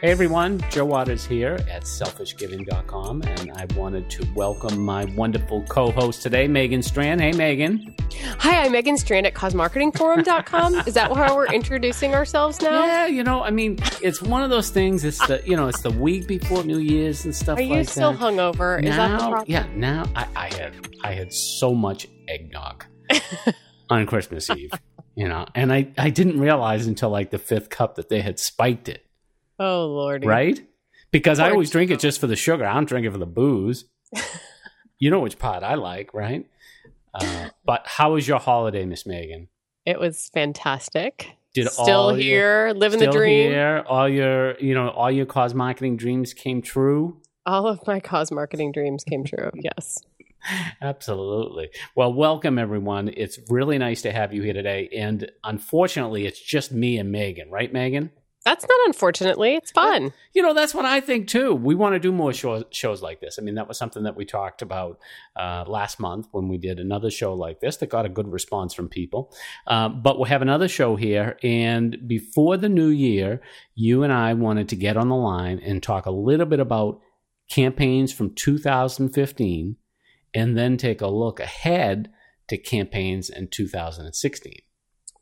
Hey everyone, Joe Waters here at selfishgiving.com, and I wanted to welcome my wonderful co host today, Megan Strand. Hey, Megan. Hi, I'm Megan Strand at causemarketingforum.com. Is that how we're introducing ourselves now? Yeah, you know, I mean, it's one of those things, it's the, you know, it's the week before New Year's and stuff Are like you that. still hungover? Is now, that? Yeah, now I, I had I had so much eggnog on Christmas Eve, you know, and I, I didn't realize until like the fifth cup that they had spiked it. Oh, Lordy. right? Because I Poor always drink it just for the sugar. I don't drink it for the booze. you know which pot I like, right? Uh, but how was your holiday, Miss Megan? It was fantastic. Did Still all your- here, living the dream. here, all your you know all your cause marketing dreams came true. All of my cause marketing dreams came true. Yes. Absolutely. Well, welcome everyone. It's really nice to have you here today. And unfortunately, it's just me and Megan, right, Megan? That's not unfortunately. It's fun. You know, that's what I think too. We want to do more shows, shows like this. I mean, that was something that we talked about uh, last month when we did another show like this that got a good response from people. Um, but we'll have another show here. And before the new year, you and I wanted to get on the line and talk a little bit about campaigns from 2015 and then take a look ahead to campaigns in 2016.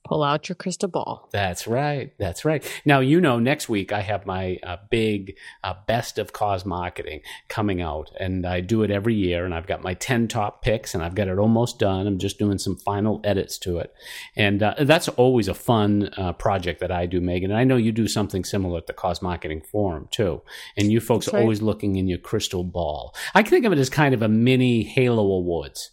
Pull out your crystal ball. That's right. That's right. Now, you know, next week I have my uh, big uh, best of cause marketing coming out, and I do it every year. And I've got my 10 top picks, and I've got it almost done. I'm just doing some final edits to it. And uh, that's always a fun uh, project that I do, Megan. And I know you do something similar at the Cause Marketing Forum, too. And you folks That's are always looking in your crystal ball. I can think of it as kind of a mini Halo Awards,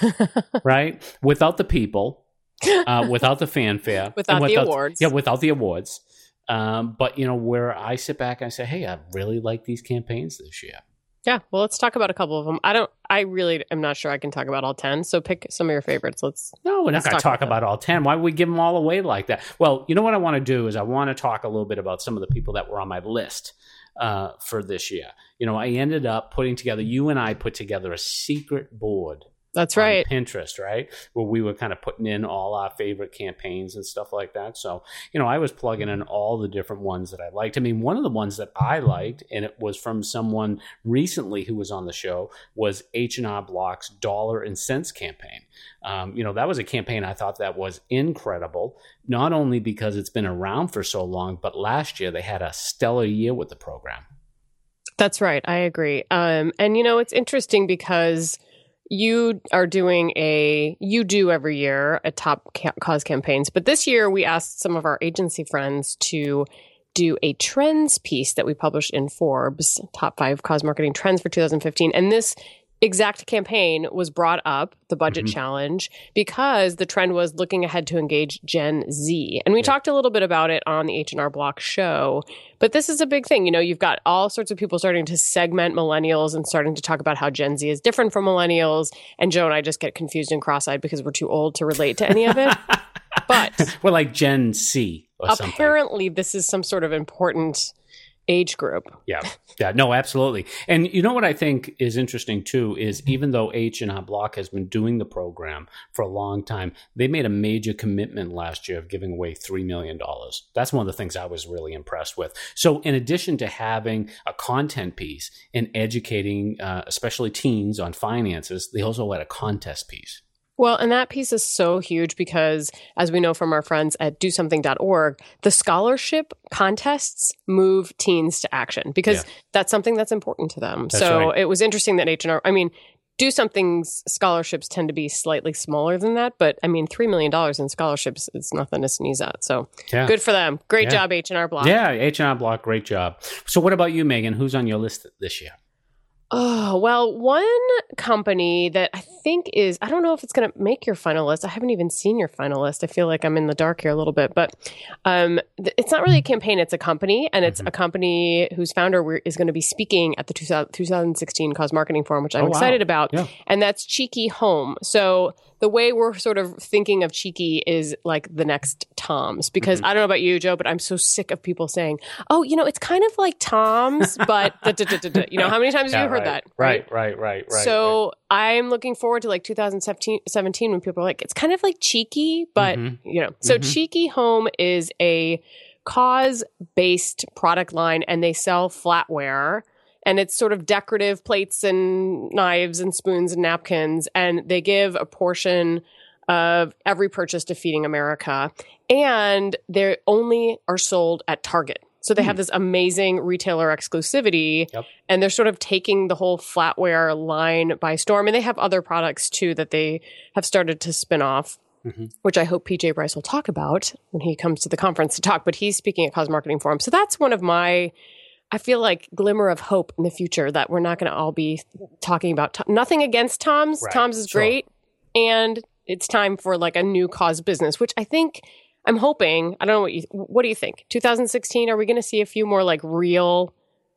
right? Without the people uh, without the fanfare, Without and the awards. Yeah, without the awards. Um, but you know, where I sit back and I say, "Hey, I really like these campaigns this year." yeah. Well, let's talk about a couple of them. I don't. I really am not sure I can talk about all ten. So pick some of your favorites. Let's. No, we're not going to talk talk about about all ten. Why would we give them all away like that? Well, you know what I want to do is I want to talk a little bit about some of the people that were on my list uh, for this year. You know, I ended up putting together. You and I put together a secret board That's right. Pinterest, right? Where we were kind of putting in all our favorite campaigns and stuff like that. So, you know, I was plugging in all the different ones that I liked. I mean, one of the ones that I liked, and it was from someone recently who was on the show, was H&R Block's Dollar and Sense campaign. Um, you know, that was a campaign I thought that was incredible, not only because it's been around for so long, but last year they had a stellar year with the program. That's right. I agree. Um, and you know, it's interesting because you are doing a you do every year a top ca- cause campaigns, but this year we asked some of our agency friends to do a trends piece that we published in Forbes, top five cause marketing trends for 2015, and this exact campaign was brought up the budget Mhm. challenge because the trend was looking ahead to engage gen z and we Yeah. talked a little bit about it on the h&r block show but this is a big thing. You know, you've got all sorts of people starting to segment millennials and starting to talk about how Gen Z is different from millennials. And Joe and I just get confused and cross eyed because we're too old to relate to any of it. But we're like Gen C or something. apparently, this is some sort of important age group. Yeah, yeah, no, absolutely. And you know what I think is interesting too is even though H and R Block has been doing the program for a long time, they made a major commitment last year of giving away three million dollars. That's one of the things I was really impressed with. So, in addition to having a content piece and educating, uh, especially teens on finances, they also had a contest piece. Well, and that piece is so huge because, as we know from our friends at dosomething.org, the scholarship contests move teens to action because Yeah. that's something that's important to them. That's so right. it was interesting that H&R, I mean, do something's scholarships tend to be slightly smaller than that, but I mean, $3 million in scholarships is nothing to sneeze at. So Yeah. good for them. Great Yeah. job, H&R Block. Yeah, H and R Block, great job. So, what about you, Megan? Who's on your list this year? Oh, well, one company that I think is, I don't know if it's going to make your final list. I haven't even seen your final list. I feel like I'm in the dark here a little bit, but um, th- it's not really a campaign. It's a company, and it's Mhm. a company whose founder is going to be speaking at the 2000, 2016 Cause Marketing Forum, which I'm Oh, wow. excited about. Yeah. And that's Cheeky Home. So the way we're sort of thinking of Cheeky is like the next Tom's, because Mm-hmm. I don't know about you, Joe, but I'm so sick of people saying, oh, you know, it's kind of like Tom's, but, da, da, da, you know, how many times have Yeah, you heard right. that? Right, right, right, right. so I'm looking forward to like 2017 17 when people are like, it's kind of like cheeky, but Mhm. you know. So Mhm. Cheeky Home is a cause based product line and they sell flatware and it's sort of decorative plates and knives and spoons and napkins and they give a portion of every purchase to Feeding America and they only are sold at Target. So they have this amazing retailer exclusivity Yep. and they're sort of taking the whole flatware line by storm and they have other products too that they have started to spin off Mhm. which i hope pj bryce will talk about when he comes to the conference to talk but he's speaking at cause marketing forum so that's one of my i feel like glimmer of hope in the future that we're not going to all be talking about Tom- nothing against tom's Right. tom's is Sure. great and it's time for like a new cause business which i think i'm hoping i don't know what you what do you think 2016 are we going to see a few more like real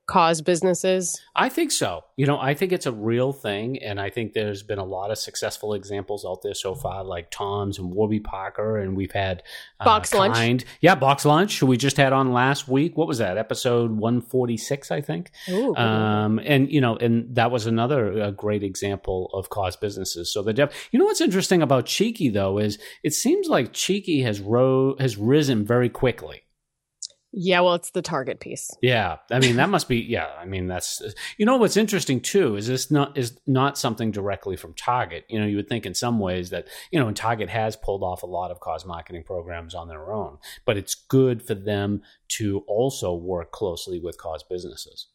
cause businesses I think so. You know, I think it's a real thing, and I think there's been a lot of successful examples out there so far, like Tom's and Warby Parker, and we've had uh, Box Lunch. Kind. Yeah, Box Lunch, who we just had on last week. What was that? Episode 146, I think. Ooh, Um, and you know, and that was another uh, great example of cause businesses. So the def- you know what's interesting about Cheeky though is it seems like Cheeky has ro- has risen very quickly. Yeah well it's the target piece Yeah, I mean that must be. Yeah, I mean that's. You know what's interesting too is this not is not something directly from Target. You know, you would think in some ways that you know, and Target has pulled off a lot of cause marketing programs on their own, but it's good for them to also work closely with cause businesses.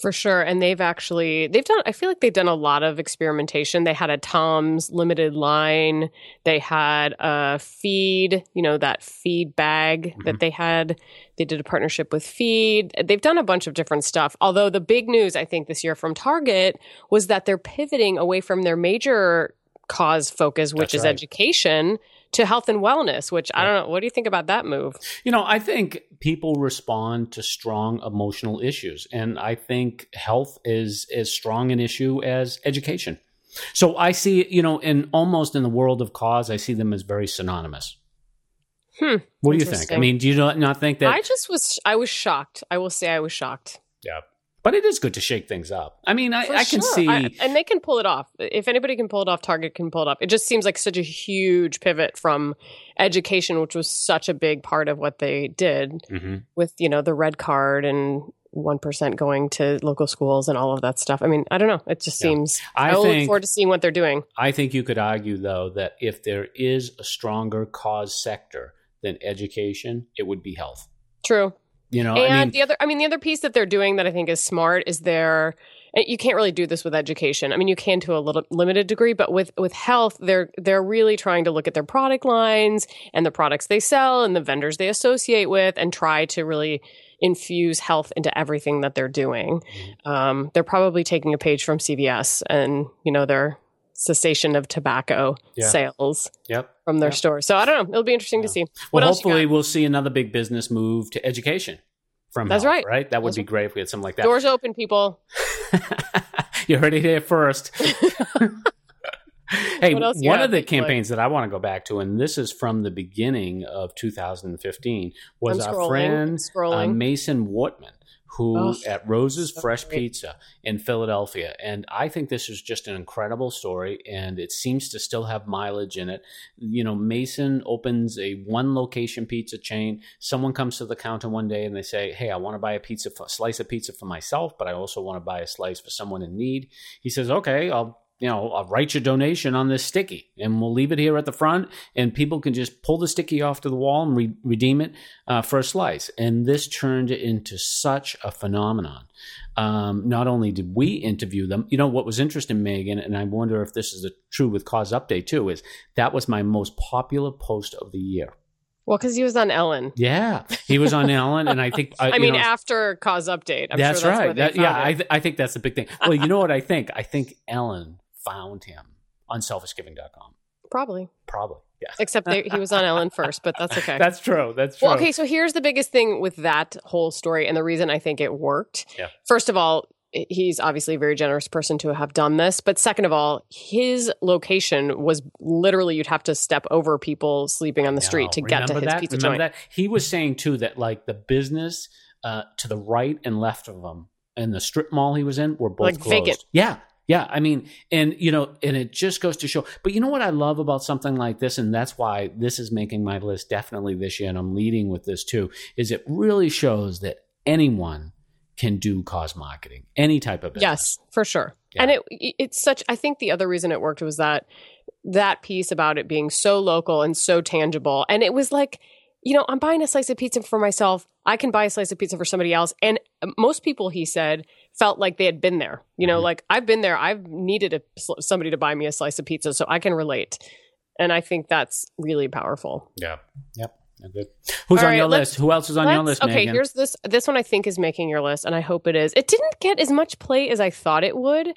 For sure. And they've actually they've done I feel like they've done a lot of experimentation. They had a Tom's limited line. They had a feed, you know, that feed bag that mm-hmm. they had. They did a partnership with Feed. They've done a bunch of different stuff. Although the big news I think this year from Target was that they're pivoting away from their major cause focus, which That's is right. education, to health and wellness, which I don't know. What do you think about that move? You know, I think people respond to strong emotional issues, and I think health is as strong an issue as education. So I see, you know, in almost in the world of cause, I see them as very synonymous. Hmm. What do you think? I mean, do you not, not think that? I just was I was shocked. I will say I was shocked. yeah, but it is good to shake things up. I mean, I, I can sure. see. I- and they can pull it off. If anybody can pull it off, Target can pull it off. It just seems like such a huge pivot from education, which was such a big part of what they did Mhm. with, you know, the red card and 1% going to local schools and all of that stuff. I mean, I don't know. It just Yeah. seems, I I, look forward to seeing what they're doing. I think you could argue, though, that if there is a stronger cause sector than education, it would be health. True. You know, and I mean, the other, I mean, the other piece that they're doing that I think is smart is they're. You can't really do this with education. I mean, you can to a little limited degree, but with with health, they're they're really trying to look at their product lines and the products they sell and the vendors they associate with, and try to really infuse health into everything that they're doing. Mm-hmm. Um, they're probably taking a page from CVS and you know their cessation of tobacco Yeah. sales yep. from their Yeah. stores. So I don't know. It'll be interesting to see. What Well, hopefully, we'll see another big business move to education from That's health, right. Right? That would That's be great if we had something like that. Doors open, people. you heard it here first. hey, What else you one of the campaigns that I want to go back to, and this is from the beginning of 2015, was I'm our friend uh, Mason Wortman, who Oh, at Rosa's so Fresh great. Pizza in Philadelphia. And I think this is just an incredible story, and it seems to still have mileage in it. You know, Mason opens a one location pizza chain. Someone comes to the counter one day and they say, Hey, I want to buy a pizza, for, slice of pizza for myself, but I also want to buy a slice for someone in need. He says, Okay, I'll you know, I'll write your donation on this sticky and we'll leave it here at the front and people can just pull the sticky off to the wall and re- redeem it uh, for a slice. And this turned into such a phenomenon. Um, not only did we interview them, you know, what was interesting, Megan, and I wonder if this is the, true with Cause Update too, is that was my most popular post of the year. Well, because he was on Ellen. Yeah, he was on Ellen, and I think I mean know, after Cause Update. I'm that's sure that's right. That, yeah, I, I, th- I think that's the big thing. Well, you know what I think? I think Ellen found him on selfishgiving.com. Probably. Probably. Yeah. Except they, he was on Ellen first, but that's okay. that's true. That's true. Well, okay, so here's the biggest thing with that whole story and the reason I think it worked. Yeah. First of all, he's obviously a very generous person to have done this, but second of all, his location was literally you'd have to step over people sleeping on the street to get to his that? pizza Remember joint. that? He was saying too that like the business uh, to the right and left of him and the strip mall he was in were both Like closed. vacant. Yeah. Yeah, I mean, and you know, and it just goes to show. But you know what I love about something like this, and that's why this is making my list definitely this year, and I'm leading with this too. Is it really shows that anyone can do cause marketing, any type of business. Yes, for sure. Yeah. And it it's such I think the other reason it worked was that that piece about it being so local and so tangible. And it was like, you know, I'm buying a slice of pizza for myself. I can buy a slice of pizza for somebody else. And uh, most people, he said, felt like they had been there. You know, Mhm. like I've been there. I've needed a, somebody to buy me a slice of pizza, so I can relate. And I think that's really powerful. Yeah. Yep. Good. Who's All on right, your list? Who else is on your list, okay, Megan? here's this. This one I think is making your list, and I hope it is. It didn't get as much play as I thought it would,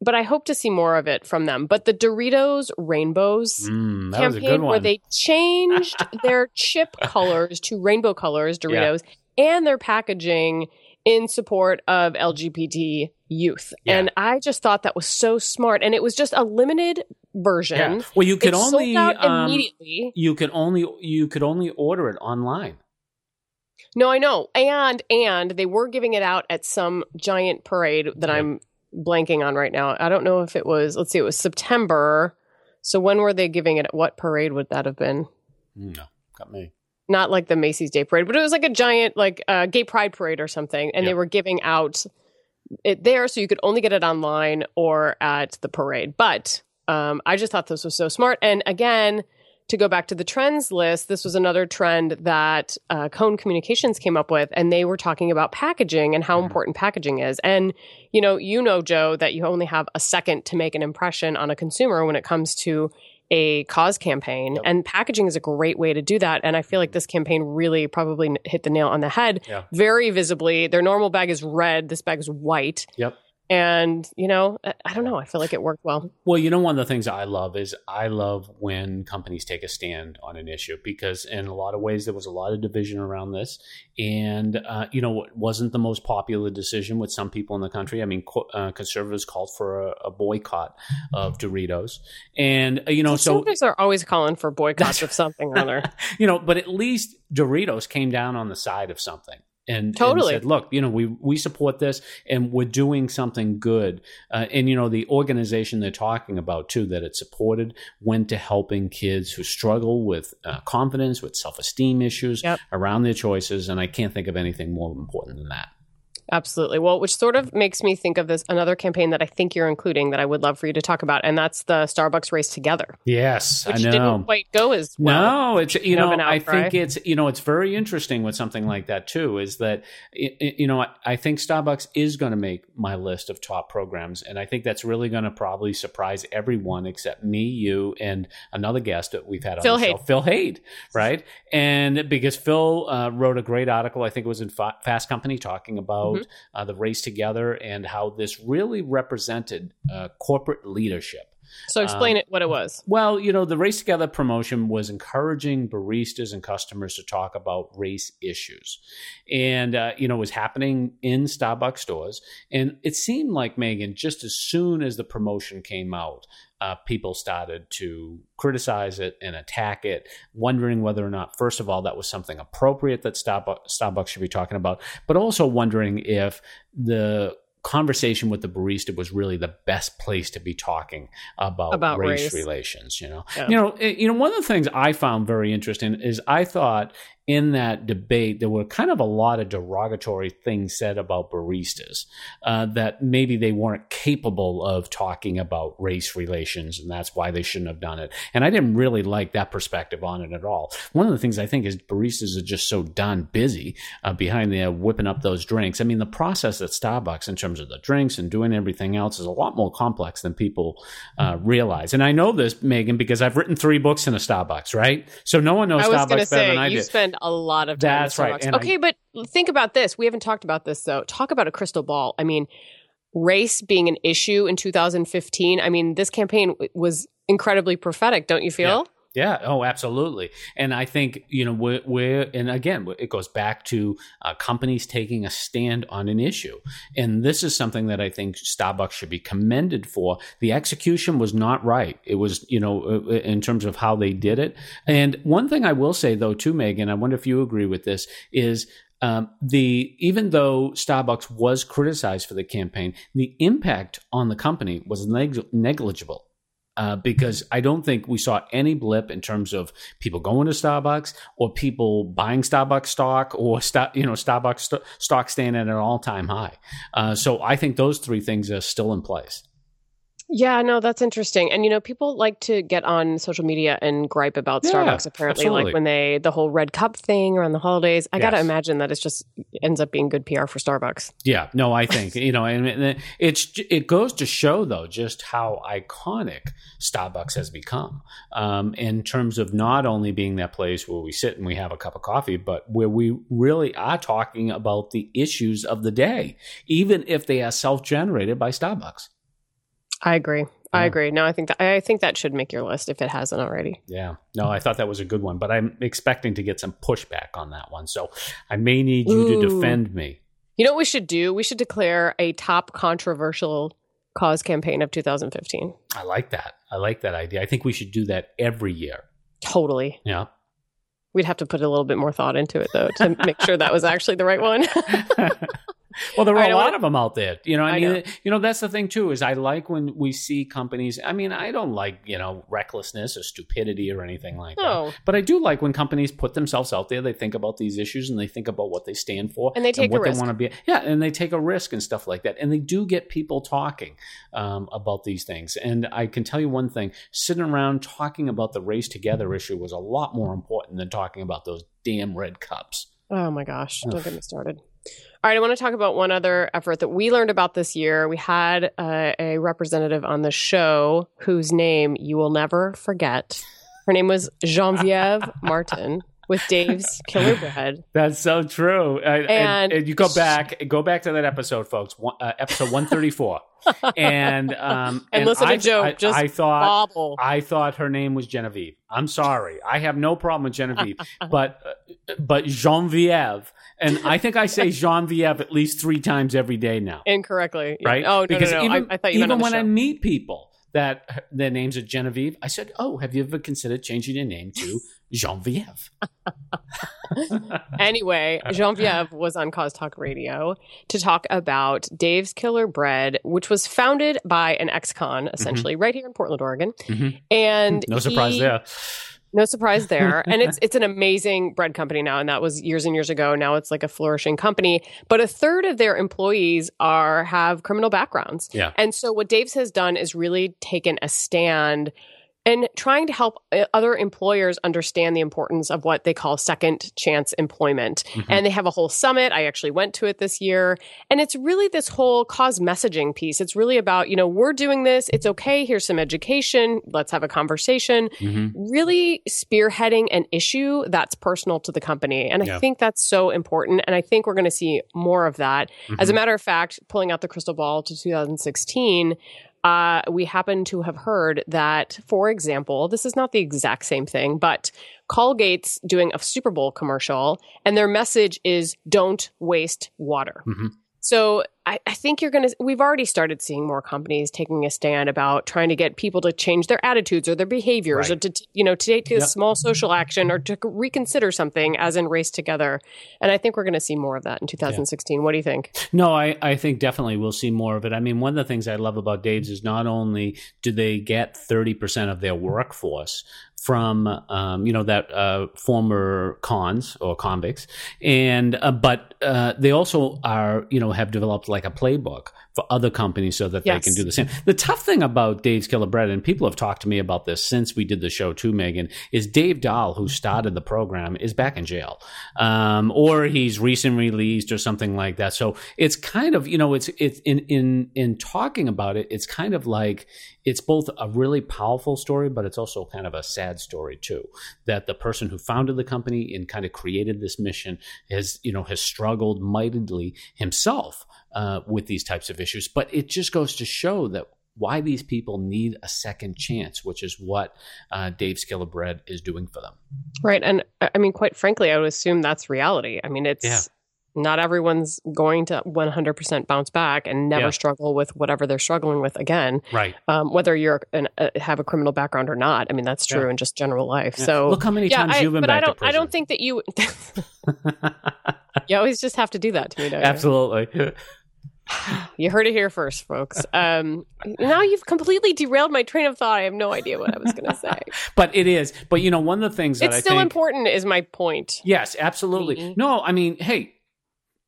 but I hope to see more of it from them. But the Doritos Rainbows Mm, that was a good campaign, one. where they changed their chip colors to rainbow colors, Doritos, and their packaging in support of LGBT youth. Yeah. And I just thought that was so smart. And it was just a limited version. yeah. Well, you could it only sold out um, immediately. you could only you could only order it online. No, I know. And and they were giving it out at some giant parade that. I'm blanking on right now. I don't know if it was let's see, it was September. So when were they giving it? What parade would that have been? No, got me. Not like the Macy's Day Parade, but it was like a giant like uh, gay pride parade or something, and Yeah. they were giving out it there, so you could only get it online or at the parade. But um, I just thought this was so smart. And again, to go back to the trends list, this was another trend that uh, Cone Communications came up with, and they were talking about packaging and how Mhm. important packaging is. And you know, you know, Joe, that you only have a second to make an impression on a consumer when it comes to a cause campaign, Yep. and packaging is a great way to do that. And I feel like this campaign really probably hit the nail on the head. Yeah. Very visibly, their normal bag is red. This bag is white. Yep. And you know, I, I don't know. I feel like it worked well. Well, you know, one of the things I love is I love when companies take a stand on an issue because, in a lot of ways, there was a lot of division around this. And, uh, you know, it wasn't the most popular decision with some people in the country. I mean, co- uh, conservatives called for a, a boycott of Doritos. And, uh, you know, so, Conservatives are always calling for boycotts of something or other. you know, but at least Doritos came down on the side of something. And, Totally. and said, look, you know, we we support this, and we're doing something good. Uh, and you know, the organization they're talking about too that it supported went to helping kids who struggle with uh, confidence, with self esteem issues Yep. around their choices. And I can't think of anything more important than that. Absolutely. Well, which sort of makes me think of this another campaign that I think you're including that I would love for you to talk about, and that's the Starbucks Race Together, Yes, which I know. didn't quite go as well. No, it's you know I think it's you know it's very interesting with something like that too. Is that you know I, I think Starbucks is going to make my list of top programs, and I think that's really going to probably surprise everyone except me, you, and another guest that we've had on Phil the show, Haid. Phil Haid, right? And because Phil uh, wrote a great article, I think it was in Fa- Fast Company, talking about Mm-hmm. Uh, the race together and how this really represented uh, corporate leadership. So explain Um, it what it was. Well, you know, the Race Together promotion was encouraging baristas and customers to talk about race issues. And, uh, you know, it was happening in Starbucks stores. And it seemed like, Megan, just as soon as the promotion came out, uh, people started to criticize it and attack it, wondering whether or not, first of all, that was something appropriate that Starbucks, Starbucks should be talking about, but also wondering if the conversation with the barista was really the best place to be talking about, About race, race. relations you know Yeah. you know eh, you know one of the things i found very interesting is i thought in that debate, there were kind of a lot of derogatory things said about baristas uh, that maybe they weren't capable of talking about race relations, and that's why they shouldn't have done it. And I didn't really like that perspective on it at all. One of the things I think is baristas are just so done busy uh, behind there whipping up those drinks. I mean, the process at Starbucks in terms of the drinks and doing everything else is a lot more complex than people uh, realize. And I know this, Megan, because I've written three books in a Starbucks, right? So no one knows Starbucks better say, than I do. Spend a lot of time. That's at right. Okay, I- but think about this. We haven't talked about this though. Talk about a crystal ball. I mean, race being an issue in 2015. I mean, this campaign was incredibly prophetic. Don't you feel? Yeah. Oh, absolutely. And I think you know we're, and again it goes back to uh, companies taking a stand on an issue, and this is something that I think Starbucks should be commended for. The execution was not right. It was you know uh, in terms of how they did it. And one thing I will say though too, Megan, I wonder if you agree with this is. Um, the even though Starbucks was criticized for the campaign, the impact on the company was neg- negligible uh, because I don't think we saw any blip in terms of people going to Starbucks or people buying Starbucks stock or st- you know Starbucks st- stock staying at an all time high. Uh, so I think those three things are still in place. Yeah, no, that's interesting. And you know, people like to get on social media and gripe about Yeah, Starbucks. Apparently, absolutely. like when they the whole red cup thing around the holidays. I gotta imagine that it's just ends up being good PR for Starbucks. Yeah, no, I think you know, and and it's it goes to show though just how iconic Starbucks has become um, in terms of not only being that place where we sit and we have a cup of coffee, but where we really are talking about the issues of the day, even if they are self generated by Starbucks. I agree. I agree. No, I think that I think that should make your list if it hasn't already. Yeah, no, I thought that was a good one, but I'm expecting to get some pushback on that one, so I may need you to defend me. You know what we should do? We should declare a top controversial cause campaign of 2015. I like that. I like that idea. I think we should do that every year. Totally. Yeah. We'd have to put a little bit more thought into it though to make sure that was actually the right one. well, there are a lot of them out there. You know, I, I mean, know. you know, that's the thing too. Is I like when we see companies. I mean, I don't like you know recklessness or stupidity or anything like that. No. But I do like when companies put themselves out there. They think about these issues and they think about what they stand for And they take a what risk. they want to be. Yeah, and they take a risk and stuff like that. And they do get people talking um, about these things. And I can tell you one thing: sitting around talking about the race together issue was a lot more important than talking about those damn red cups. Oh my gosh, don't get me started. All right, I want to talk about one other effort that we learned about this year. We had uh, a representative on the show whose name you will never forget. Her name was Genevieve Martin with Dave's Killer Bread. That's so true. And, And- and you go back, go back to that episode, folks. One, uh, episode one thirty four, and um, And listen to Joe, I, just I thought Bobble. I thought her name was Genevieve. I'm sorry, I have no problem with Genevieve, but uh, but Genevieve, and I think I say Genevieve at least three times every day now, Incorrectly. Right? Oh, no, because no, no. even I, I thought you even meant on the when show. I meet people that their names are Genevieve, I said, "Oh, have you ever considered changing your name to Genevieve?" Anyway, Genevieve was on Cause Talk Radio to talk about Dave's Killer Bread, which was founded by an ex-con, essentially, right here in Portland, Oregon. Mhm. And no surprise he- there. No surprise there. and it's it's an amazing bread company now, and that was years and years ago. Now it's like a flourishing company. But a third of their employees are have criminal backgrounds. Yeah. And so what Dave's has done is really taken a stand and trying to help uh, other employers understand the importance of what they call second chance employment. Mhm. And they have a whole summit. I actually went to it this year. And it's really this whole cause messaging piece. It's really about, you know, we're doing this. It's okay. Here's some education. Let's have a conversation. Mhm. Really spearheading an issue that's personal to the company. And I think that's so important. And I think we're going to see more of that. As a Mhm. matter of fact, pulling out the crystal ball to 2016, uh, we happen to have heard that, for example, this is not the exact same thing, but Colgate's doing a Super Bowl commercial, and their message is "Don't waste water." Mhm. So I, I think you're going to. We've already started seeing more companies taking a stand about trying to get people to change their attitudes or their behaviors, Right. or to you know to take a Yep. small social action or to reconsider something, as in race together. And I think we're going to see more of that in 2016. What do you think? No, I, I think definitely we'll see more of it. I mean, one of the things I love about Dave's is not only do they get 30% of their workforce from um, you know that uh, former cons or convicts, and uh, but uh, they also are you know have developed like a playbook for other companies so that yes. they can do the same. The tough thing about Dave's Killer Bread, and people have talked to me about this since we did the show too, Megan, is Dave Dahl, who started the program, is back in jail, um, or he's recently released or something like that. So it's kind of you know it's it's in in in talking about it, it's kind of like it's both a really powerful story, but it's also kind of a sad story too. That the person who founded the company and kind of created this mission has you know has struggled mightily himself uh, with these types of issues. But it just goes to show that why these people need a second chance, which is what uh, Dave's Killer Bread is doing for them. Right. And I mean, quite frankly, I would assume that's reality. I mean, it's. Yeah. Not everyone's going to 100% bounce back and never yeah. struggle with whatever they're struggling with again. Right. Um, whether you're an, uh, have a criminal background or not. I mean, that's true yeah. in just general life. So look how many times I, you've been but back I don't, to prison. I don't think that you. you always just have to do that to me, don't Absolutely. You? heard it here first, folks. Um, now you've completely derailed my train of thought. I have no idea what I was going to say. but it is. But you know, one of the things that it's I still think, important is my point. Yes, absolutely. Mm-hmm. No, I mean, hey,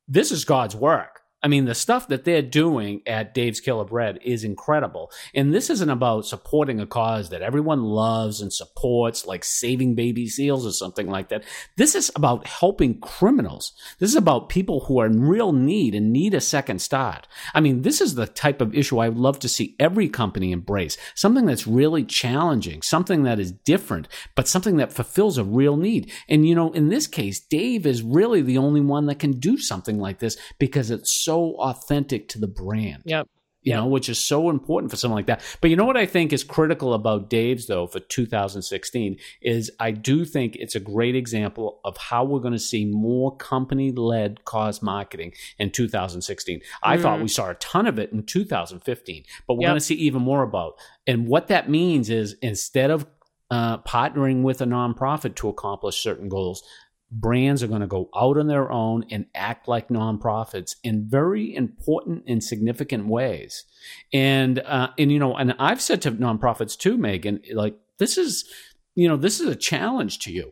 this is God's work. I mean, the stuff that they're doing at Dave's Killer Bread is incredible. And this isn't about supporting a cause that everyone loves and supports, like saving baby seals or something like that. This is about helping criminals. This is about people who are in real need and need a second start. I mean, this is the type of issue I would love to see every company embrace. Something that's really challenging, something that is different, but something that fulfills a real need. And, you know, in this case, Dave is really the only one that can do something like this because it's so so authentic to the brand. Yep. You know, which is so important for something like that. But you know what I think is critical about Dave's though for 2016 is I do think it's a great example of how we're going to see more company led cause marketing in 2016. I mm. thought we saw a ton of it in 2015, but we're yep. going to see even more about. And what that means is instead of uh, partnering with a nonprofit to accomplish certain goals, brands are going to go out on their own and act like nonprofits in very important and significant ways. And uh, and you know, and I've said to nonprofits too, Megan, like this is you know this is a challenge to you.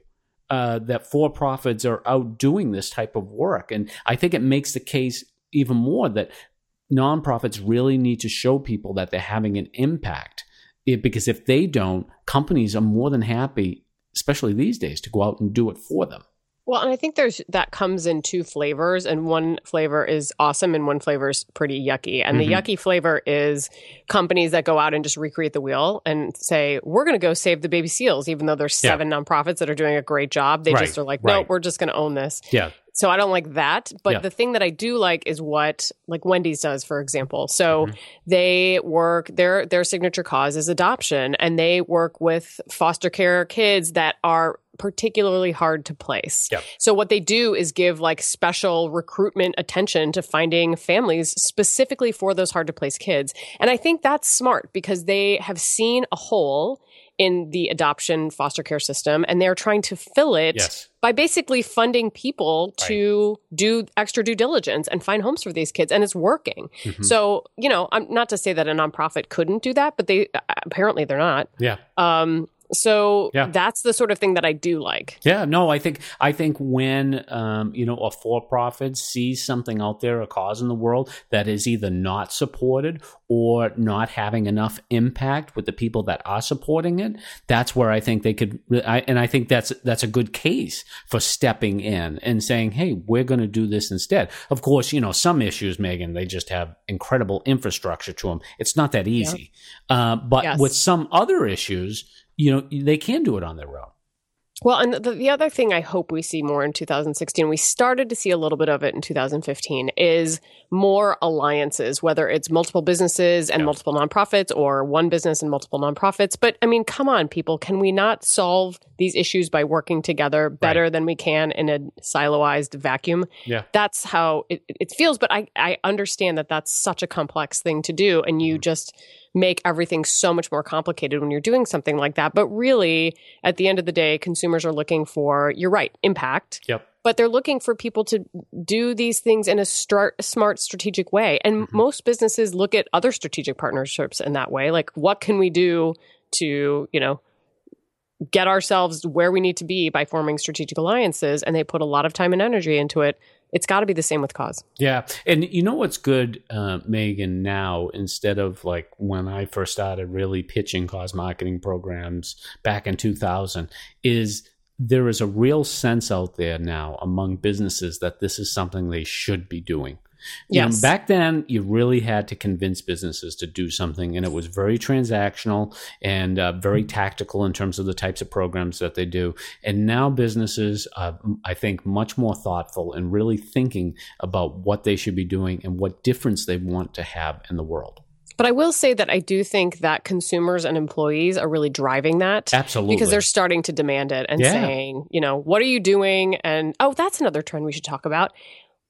Uh, that for profits are out doing this type of work. And I think it makes the case even more that nonprofits really need to show people that they're having an impact. It, because if they don't, companies are more than happy, especially these days, to go out and do it for them. Well, and I think there's that comes in two flavors, and one flavor is awesome, and one flavor is pretty yucky. And mm-hmm. the yucky flavor is companies that go out and just recreate the wheel and say, "We're going to go save the baby seals," even though there's seven yeah. nonprofits that are doing a great job. They right. just are like, "No, right. we're just going to own this." Yeah. So I don't like that. But yeah. the thing that I do like is what like Wendy's does, for example. So mm-hmm. they work their their signature cause is adoption and they work with foster care kids that are particularly hard to place. Yep. So what they do is give like special recruitment attention to finding families specifically for those hard to place kids. And I think that's smart because they have seen a hole in the adoption foster care system and they're trying to fill it yes. by basically funding people right. to do extra due diligence and find homes for these kids and it's working. Mm-hmm. So, you know, I'm not to say that a nonprofit couldn't do that, but they apparently they're not. Yeah. Um so yeah. that's the sort of thing that I do like. Yeah, no, I think I think when um, you know a for profit sees something out there, a cause in the world that is either not supported or not having enough impact with the people that are supporting it, that's where I think they could. I, and I think that's that's a good case for stepping in and saying, "Hey, we're going to do this instead." Of course, you know some issues, Megan, they just have incredible infrastructure to them. It's not that easy, uh, but yes. with some other issues you know, they can do it on their own. Well, and the, the other thing I hope we see more in 2016, we started to see a little bit of it in 2015, is more alliances, whether it's multiple businesses and yeah. multiple nonprofits or one business and multiple nonprofits. But I mean, come on, people, can we not solve these issues by working together better right. than we can in a siloized vacuum? Yeah. That's how it, it feels. But I, I understand that that's such a complex thing to do. And you mm-hmm. just, make everything so much more complicated when you're doing something like that. But really, at the end of the day, consumers are looking for, you're right, impact. Yep. But they're looking for people to do these things in a start, smart, strategic way. And mm-hmm. most businesses look at other strategic partnerships in that way. Like, what can we do to, you know, get ourselves where we need to be by forming strategic alliances and they put a lot of time and energy into it it's got to be the same with cause. Yeah. And you know what's good uh, megan now instead of like when i first started really pitching cause marketing programs back in 2000 is there is a real sense out there now among businesses that this is something they should be doing you Yes. know, back then, you really had to convince businesses to do something, and it was very transactional and uh, very tactical in terms of the types of programs that they do. And now businesses, are, I think, much more thoughtful and really thinking about what they should be doing and what difference they want to have in the world. But I will say that I do think that consumers and employees are really driving that. Absolutely. Because they're starting to demand it and Yeah. saying, you know, what are you doing? And oh, that's another trend we should talk about.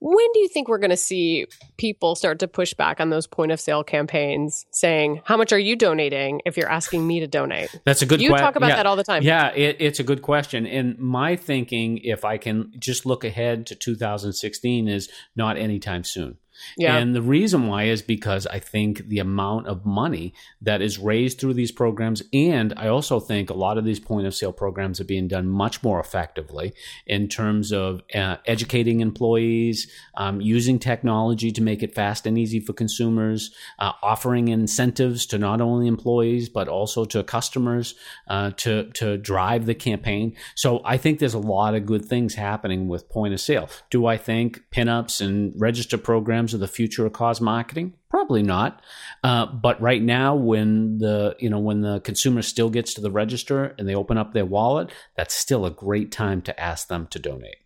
When do you think we're going to see people start to push back on those point of sale campaigns saying, how much are you donating if you're asking me to donate? That's a good. You que- talk about yeah. that all the time. Yeah, it, it's a good question. And my thinking, if I can just look ahead to 2016, is not anytime soon. Yeah. And the reason why is because I think the amount of money that is raised through these programs, and I also think a lot of these point of sale programs are being done much more effectively in terms of uh, educating employees, um, using technology to make it fast and easy for consumers, uh, offering incentives to not only employees but also to customers uh, to to drive the campaign. So I think there's a lot of good things happening with point of sale. Do I think pinups and register programs are the future of cause marketing? Probably not. Uh, but right now, when the you know when the consumer still gets to the register and they open up their wallet, that's still a great time to ask them to donate.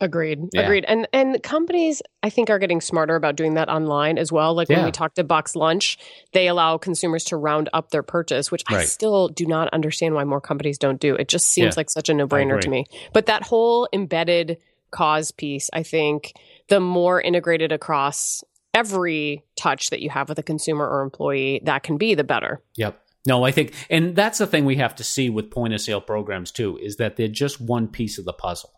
Agreed. Yeah. Agreed. And and companies I think are getting smarter about doing that online as well. Like when we talked to Box Lunch, they allow consumers to round up their purchase, which I still do not understand why more companies don't do. It just seems Yeah. like such a no-brainer to me. But that whole embedded cause piece, I think the more integrated across every touch that you have with a consumer or employee that can be, the better. Yep. No, I think, and that's the thing we have to see with point of sale programs too, is that they're just one piece of the puzzle.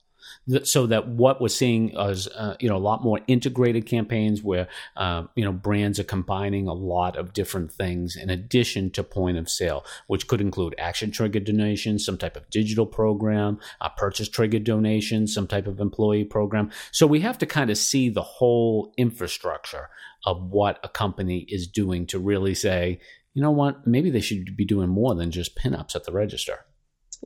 Th- So that what we're seeing is, uh, you know, a lot more integrated campaigns where, um, you know, brands are combining a lot of different things in addition to point of sale, which could include action trigger donations, some type of digital program, a purchase trigger donation, some type of employee program. So we have to kind of see the whole infrastructure of what a company is doing to really say, you know what, maybe they should be doing more than just pinups at the register.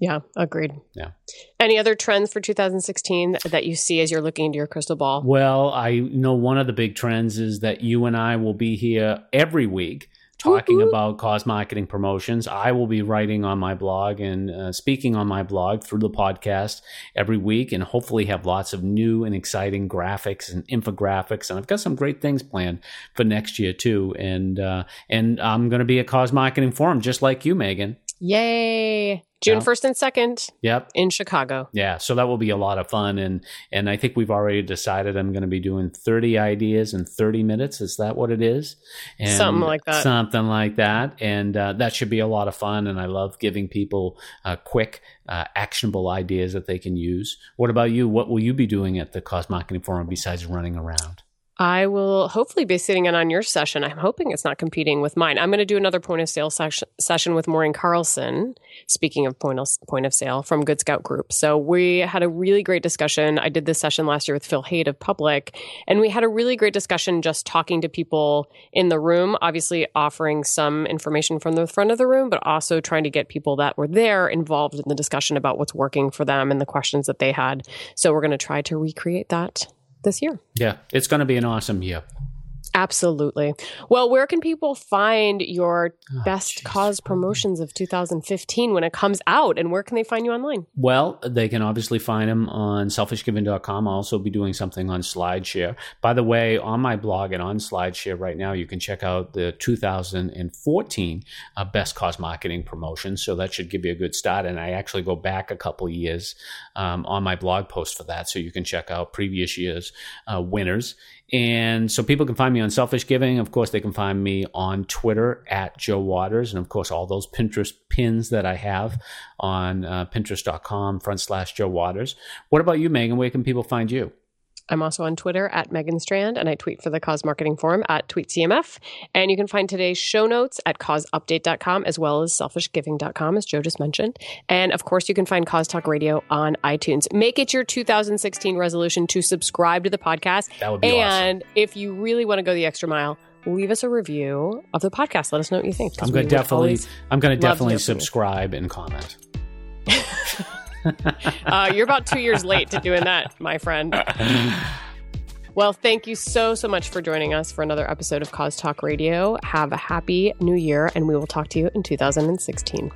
Yeah, agreed. Yeah. Any other trends for 2016 that you see as you're looking into your crystal ball? Well, I know one of the big trends is that you and I will be here every week talking about cause marketing promotions. I will be writing on my blog and uh, speaking on my blog through the podcast every week and hopefully have lots of new and exciting graphics and infographics. And I've got some great things planned for next year too. And, uh, and I'm going to be at cause marketing forum just like you, Megan. Yay! June. 1st and 2nd Yep. in Chicago. Yeah, so that will be a lot of fun, and and I think we've already decided I'm going to be doing 30 ideas in 30 minutes. Is that what it is? And Something like that. Something like that, and uh, that should be a lot of fun. And I love giving people uh, quick, uh, actionable ideas that they can use. What about you? What will you be doing at the Cause Marketing Forum besides running around? I will hopefully be sitting in on your session. I'm hoping it's not competing with mine. I'm going to do another point of sale session with Maureen Carlson. Speaking of point of, point of sale from Good Scout Group. So we had a really great discussion. I did this session last year with Phil Haid of Public, and we had a really great discussion just talking to people in the room, obviously offering some information from the front of the room, but also trying to get people that were there involved in the discussion about what's working for them and the questions that they had. So we're going to try to recreate that this year. Yeah, it's going to be an awesome year. Absolutely. Well, where can people find your Oh, best jeez. cause promotions of 2015 when it comes out? And where can they find you online? Well, they can obviously find them on selfishgiving.com. I'll also be doing something on SlideShare. By the way, on my blog and on SlideShare right now, you can check out the 2014 uh, Best Cause Marketing Promotions. So that should give you a good start. And I actually go back a couple years um, on my blog post for that. So you can check out previous year's uh, winners. And so people can find me on Selfish Giving. Of course, they can find me on Twitter at Joe Waters. And of course, all those Pinterest pins that I have on uh, pinterest.com front slash Joe Waters. What about you, Megan? Where can people find you? I'm also on Twitter at Megan Strand, and I tweet for the Cause Marketing Forum at TweetCMF. And you can find today's show notes at causeupdate.com as well as selfishgiving.com, as Joe just mentioned. And of course, you can find Cause Talk Radio on iTunes. Make it your 2016 resolution to subscribe to the podcast. That would be and awesome. if you really want to go the extra mile, leave us a review of the podcast. Let us know what you think. I'm going to definitely, I'm going to definitely hear from you. subscribe and comment. Uh, you're about two years late to doing that, my friend. Well, thank you so, so much for joining us for another episode of Cause Talk Radio. Have a happy new year, and we will talk to you in 2016.